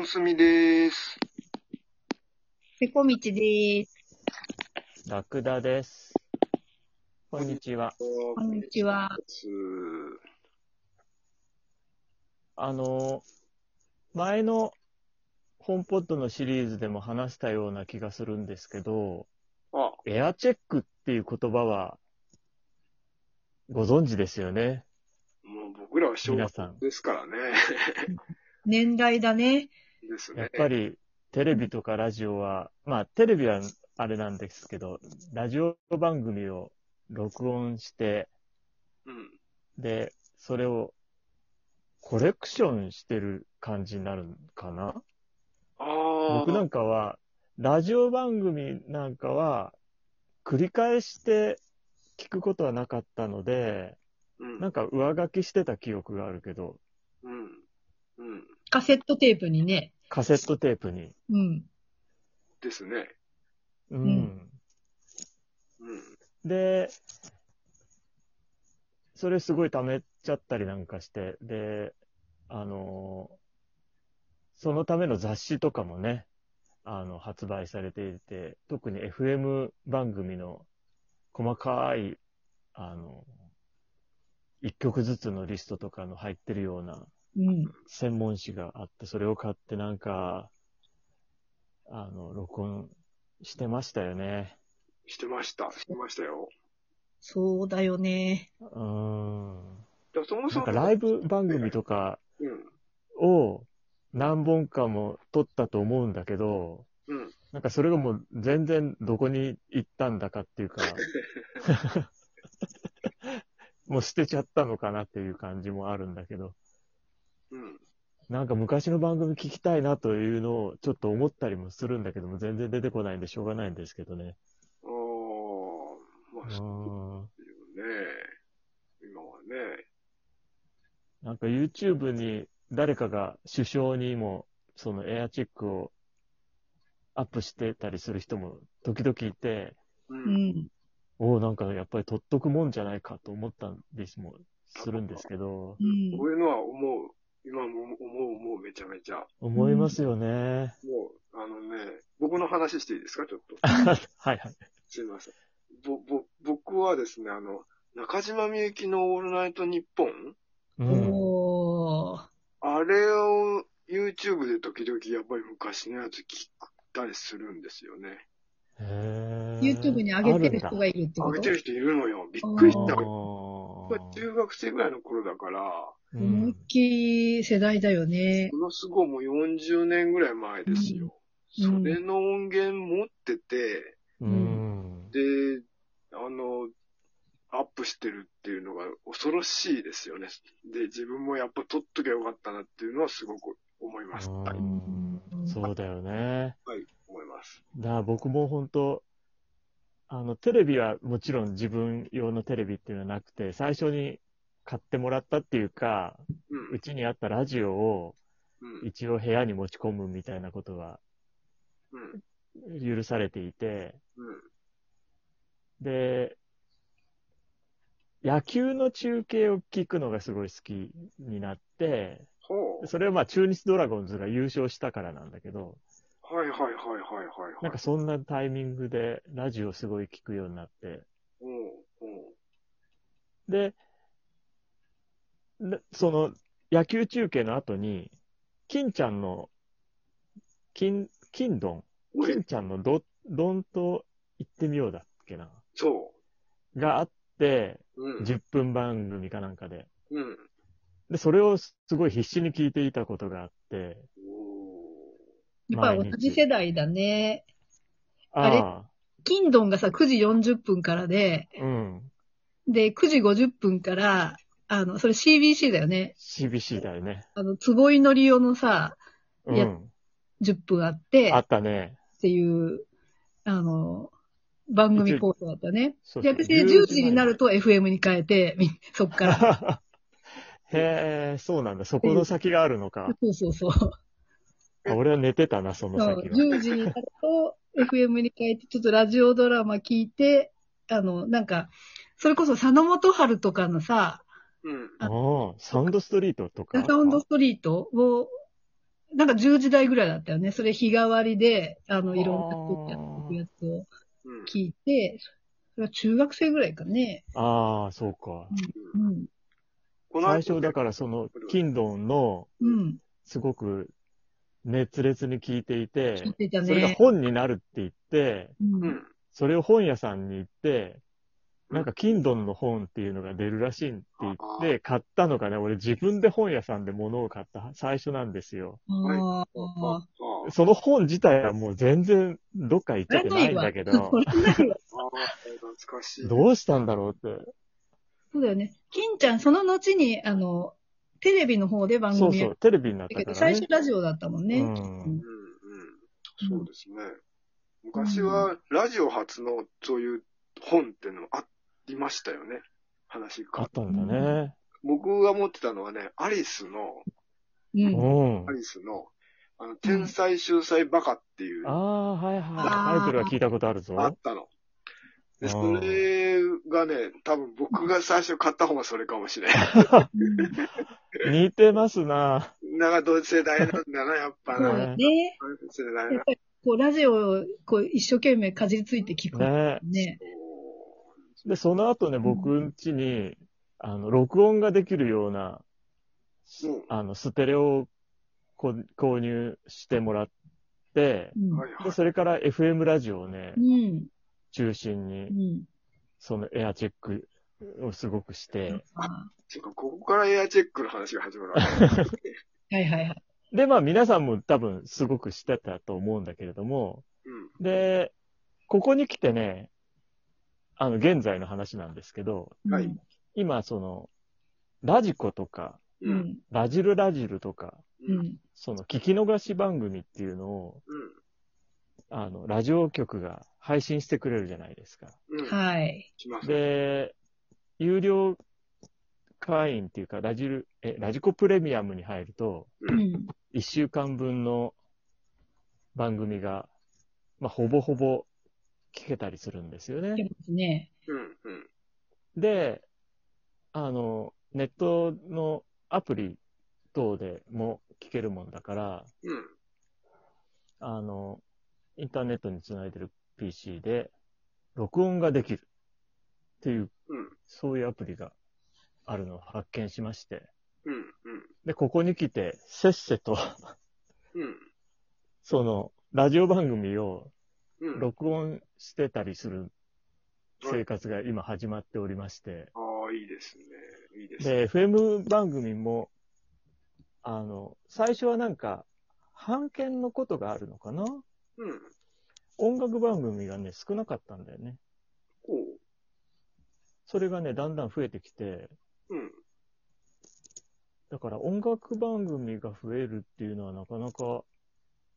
おすみです。ペコミチです。ラクダです。こんにちは。こんにちは。あの、前の本ポッドのシリーズでも話したような気がするんですけど、あ、エアチェックっていう言葉はご存知ですよね？もう僕らは小学皆さん。ですからね。年代だね。ですね。やっぱりテレビとかラジオは、まあテレビはあれなんですけど、ラジオ番組を録音して、うん。で、それをコレクションしてる感じになるのかな？ああ。僕なんかは、ラジオ番組なんかは、繰り返して聞くことはなかったので、うん。なんか上書きしてた記憶があるけど、うん。うん。カセットテープにね。カセットテープに。うん。ですね。うん。うんうん。で、それすごい貯めちゃったりなんかして、で、あのそのための雑誌とかもね、あの、発売されていて、特に FM 番組の細かい、あの、一曲ずつのリストとかの入ってるようなうん。専門誌があって、それを買ってなんか、あの、録音してましたよね。してました。してましたよ。そうだよね。うーん。でもそもそも。なんかライブ番組とかうん。を何本かも撮ったと思うんだけど、うん。なんかそれがもう全然どこに行ったんだかっていうか、もう捨てちゃったのかなっていう感じもあるんだけど、うん。なんか昔の番組聞きたいなというのをちょっと思ったりもするんだけども、全然出てこないんでしょうがないんですけどね。ああ。まあ、うそうーん。ですよね。今はね。なんか YouTube に誰かが首相にもそのエアチェックをアップしてたりする人も時々いて、う。うんん。おおなんかやっぱり取っとくもんじゃないかと思ったりもするんですけど、うんこ。ういうのは思う。今も思う、思う、めちゃめちゃ。思いますよね。もう、あのね、僕の話していいですか？ちょっと。はいはい。すいません。ぼ、ぼ、僕はですね、あの、中島みゆきのオールナイトニッポンうん。おー。あれを YouTube で時々やっぱり昔のやつ聞いたりするんですよね。へー YouTube に上げてる人あがいるってこと？上げてる人いるのよ。びっくりした。中学生ぐらいの頃だから、う思いっんきり世代だよね。ものすごいもう40年ぐらい前ですよ。うんそれの音源持ってて、うん。で、あの、アップしてるっていうのが恐ろしいですよね。で、自分もやっぱ撮っときゃよかったなっていうのはすごく思います。はい。うんそうだよね。はい、思います。だから僕も本当、あの、テレビはもちろん自分用のテレビっていうのはなくて、最初に買ってもらったっていうか、う。ちにあったラジオをうん。一応部屋に持ち込むみたいなことはうん。許されていて、うん。で、野球の中継を聞くのがすごい好きになって。それはまあ中日ドラゴンズが優勝したからなんだけど、はいはいはいはいはいはい。なんかそんなタイミングでラジオすごい聞くようになって、でその野球中継の後に、金ちゃんの、金、金ドン、おい金ちゃんのど、どんと行ってみようだっけな、そがあって、う。うん。10分番組かなんかで。うん。で、それをすごい必死に聞いていたことがあって、おやっぱり同じ世代だね。ああれあ、キンドンがさ、9時40分からで、うん、で、9時50分から、あの、それ CBC だよね。CBC だよね。あの、坪井のりおのさ、いやうん。10分あって、あっったね。ていう、あの、番組構成だったね。で、そうそう私10時になると FM に変えて、み そっから。へえ、そうなんだ。そこの先があるのか。そうそうそう。あ俺は寝てたな、そのそう先は。10時になると FM に変えて、ちょっとラジオドラマ聞いて、あの、なんか、それこそ佐野元春とかのさ、うん。ああ、サウンドストリートとか？サウンドストリートを、なんか10時台ぐらいだったよね。それ日替わりで、あの、いろんな人がやってるやつをうん。聞いて、それは中学生ぐらいかね。ああ、そうか。うん。この最初だからその、キンドンの、うん。すごく熱烈に聞いていて、それがね。本になるって言って、うんうん。それを本屋さんに行って、なんか、キンドンの本っていうのが出るらしいって言って、買ったのがね、俺自分で本屋さんで物を買った最初なんですよ。その本自体はもう全然どっか行っちゃってないんだけどこ、れないわ。ああ、懐かしい。どうしたんだろうって。そうだよね。金ちゃん、その後に、あの、テレビの方で番組やっそうそう、テレビになったたけど、からね最初。ラジオだったもんね。うんうんうん。そうですね。昔は、ラジオ初のそういう本っていうのありましたよね。話があっ。たんだね。僕が持ってたのはね、アリスの、うん。うんア。リスの、あの、天才秀才バカっていう、ああ、はいはい。タイトルは聞いたことあるぞ。あったの。それがね、多分僕が最初買った本はそれかもしれない。似てますな。なんか同世代なんだな、やっぱそうな。だね。同世代なやっぱ。り、こう、ラジオを、こう、一生懸命かじりついて聞く。ね。ね。で、その後ね、僕ん家に、あの、録音ができるような、うんあの、ステレオをこ購入してもらって、うん。はいはいで、。それから FM ラジオをねう、ん。中心うに、ん。そのエアチェックをすごくして、うか、ここからエアチェックの話が始まるわけ。はいはいはい。で、まあ皆さんも多分すごくしてたと思うんだけれども、うん。で、ここに来てね、あの、現在の話なんですけど、はいうん今その、ラジコとか、う。うんん。ラジルラジルとか、う。うんん。その聞き逃し番組っていうのを、うん。あの、ラジオ局が配信してくれるじゃないですか。うん。はい。で、有料会員っていうか、ラジル、え、ラジコプレミアムに入ると、う。うんん。1週間分の番組が、まあ、ほぼほぼ聞けたりするんですよね。でますね。うん。うん。で、あの、ネットのアプリ等でも聞けるもんだから、うん。あの、インターネットにつないでる PC で録音ができるっていう、うん。そういうアプリがあるのを発見しまして、うん。うん。で、ここに来て、せっせと、うん。その、ラジオ番組をうん。録音してたりする生活が今始まっておりまして、ああ、いいですね。いいですね。で、FM 番組も、あの、最初はなんか、版権のことがあるのかな？うん。音楽番組がね、少なかったんだよね。こそれがね、だんだん増えてきて、う。うん。だから音楽番組が増えるっていうのはなかなか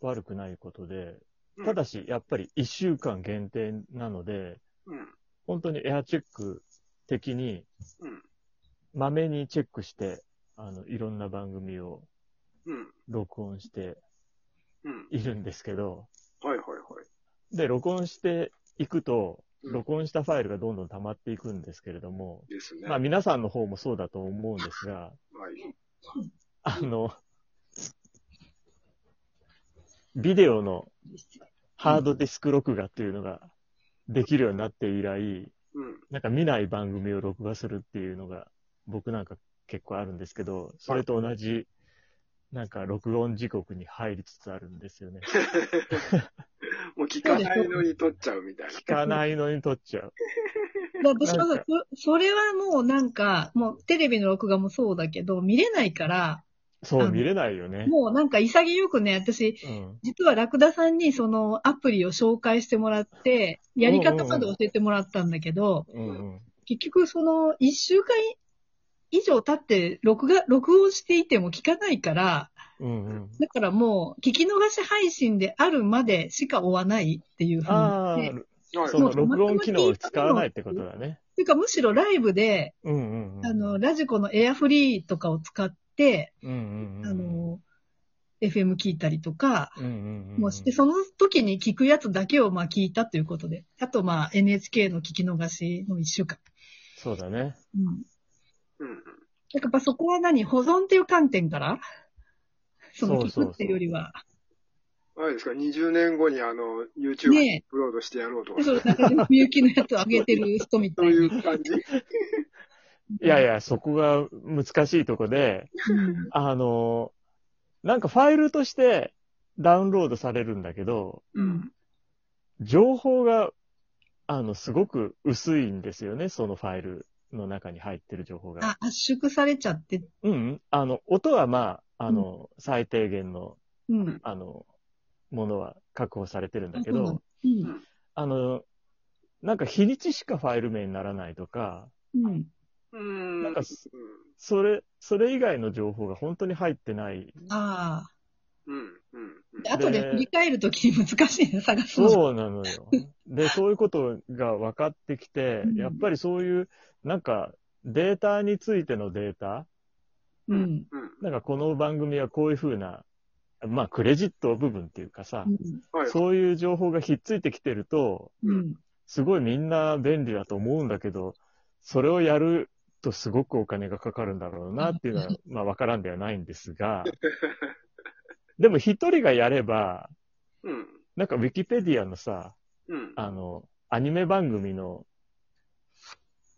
悪くないことで、うんただし、やっぱり1週間限定なので、うん。本当にエアチェック的に、うん。まめにチェックして、あの、いろんな番組をうん。録音してうん。いるんですけど、はいはいはい。で、録音していくと、うん録音したファイルがどんどん溜まっていくんですけれども、ですね。まあ皆さんの方もそうだと思うんですが、はい。あの、ビデオのハードディスク録画っていうのができるようになって以来、うん。なんか見ない番組を録画するっていうのが僕なんか結構あるんですけど、それと同じ、なんか録音時刻に入りつつあるんですよね。もう聞かないのに撮っちゃうみたいな。聞かないのに撮っちゃう。だ私もなんかそ、それはもうなんか、もうテレビの録画もそうだけど、見れないから、そう、見れないよね。もうなんか潔くね、私、うん。実はラクダさんにそのアプリを紹介してもらって、やり方まで教えてもらったんだけど、うんうん。結局その一週間以上経って録画、録音していても聞かないから、うんうん。だからもう聞き逃し配信であるまでしか追わないっていうふうにあね。あ、はいその録音機能を使わないってことだね。ていうかむしろライブで、うんうんうん。あの、ラジコのエアフリーとかを使って、うんうんうん。あの、FM 聞いたりとか、うんうんうん。もうして、その時に聞くやつだけをまあ聞いたということで。あとまあ NHK の聞き逃しの一週間。そうだね。うん。うん。やっぱそこは何？保存っていう観点から？そのそうそうそう聞くっていうよりは。あれですか、20年後にあの、YouTube にねアップロードしてやろうとか、で、それ中島みゆきのやつを上げてる人みたそういな。いう感じいやいや、そこが難しいとこで、うん。あの、なんかファイルとしてダウンロードされるんだけど、うん。情報が、あの、すごく薄いんですよね、そのファイルの中に入ってる情報が。あ、圧縮されちゃって、うんうん。あの、音はまあ、あの、最低限の、うん。あの、ものは確保されてるんだけどうん。あの、なんか日にちしかファイル名にならないとか、うん。うーん。なんかそれ、それ以外の情報が本当に入ってない。あうん、うん、うんあ。後で振り返るときに難しいね、探すの。そうなのよ。で、そういうことが分かってきてうん、やっぱりそういう、なんか、データについてのデータ、うん。うん。なんかこの番組はこういうふうな、まあ、クレジット部分っていうかさう、ん。はい。そういう情報がひっついてきてると、うん。すごいみんな便利だと思うんだけど、それをやるとすごくお金がかかるんだろうなっていうのは、まあわからんではないんですが、でも一人がやれば、うん。なんかウィキペディアのさ、うん。あの、アニメ番組の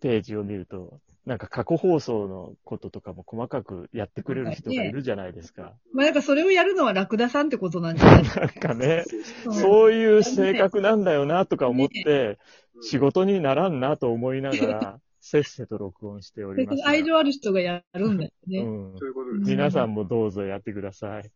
ページを見ると、なんか過去放送のこととかも細かくやってくれる人がいるじゃないですか。まあ、なんかそれをやるのはラクダさんってことなんじゃない なんかね、うんそういう性格なんだよなとか思って、うん仕事にならんなと思いながら、せっせと録音しておりますが。愛情ある人がやるんだよね。うんそういうことです。皆さんもどうぞやってください。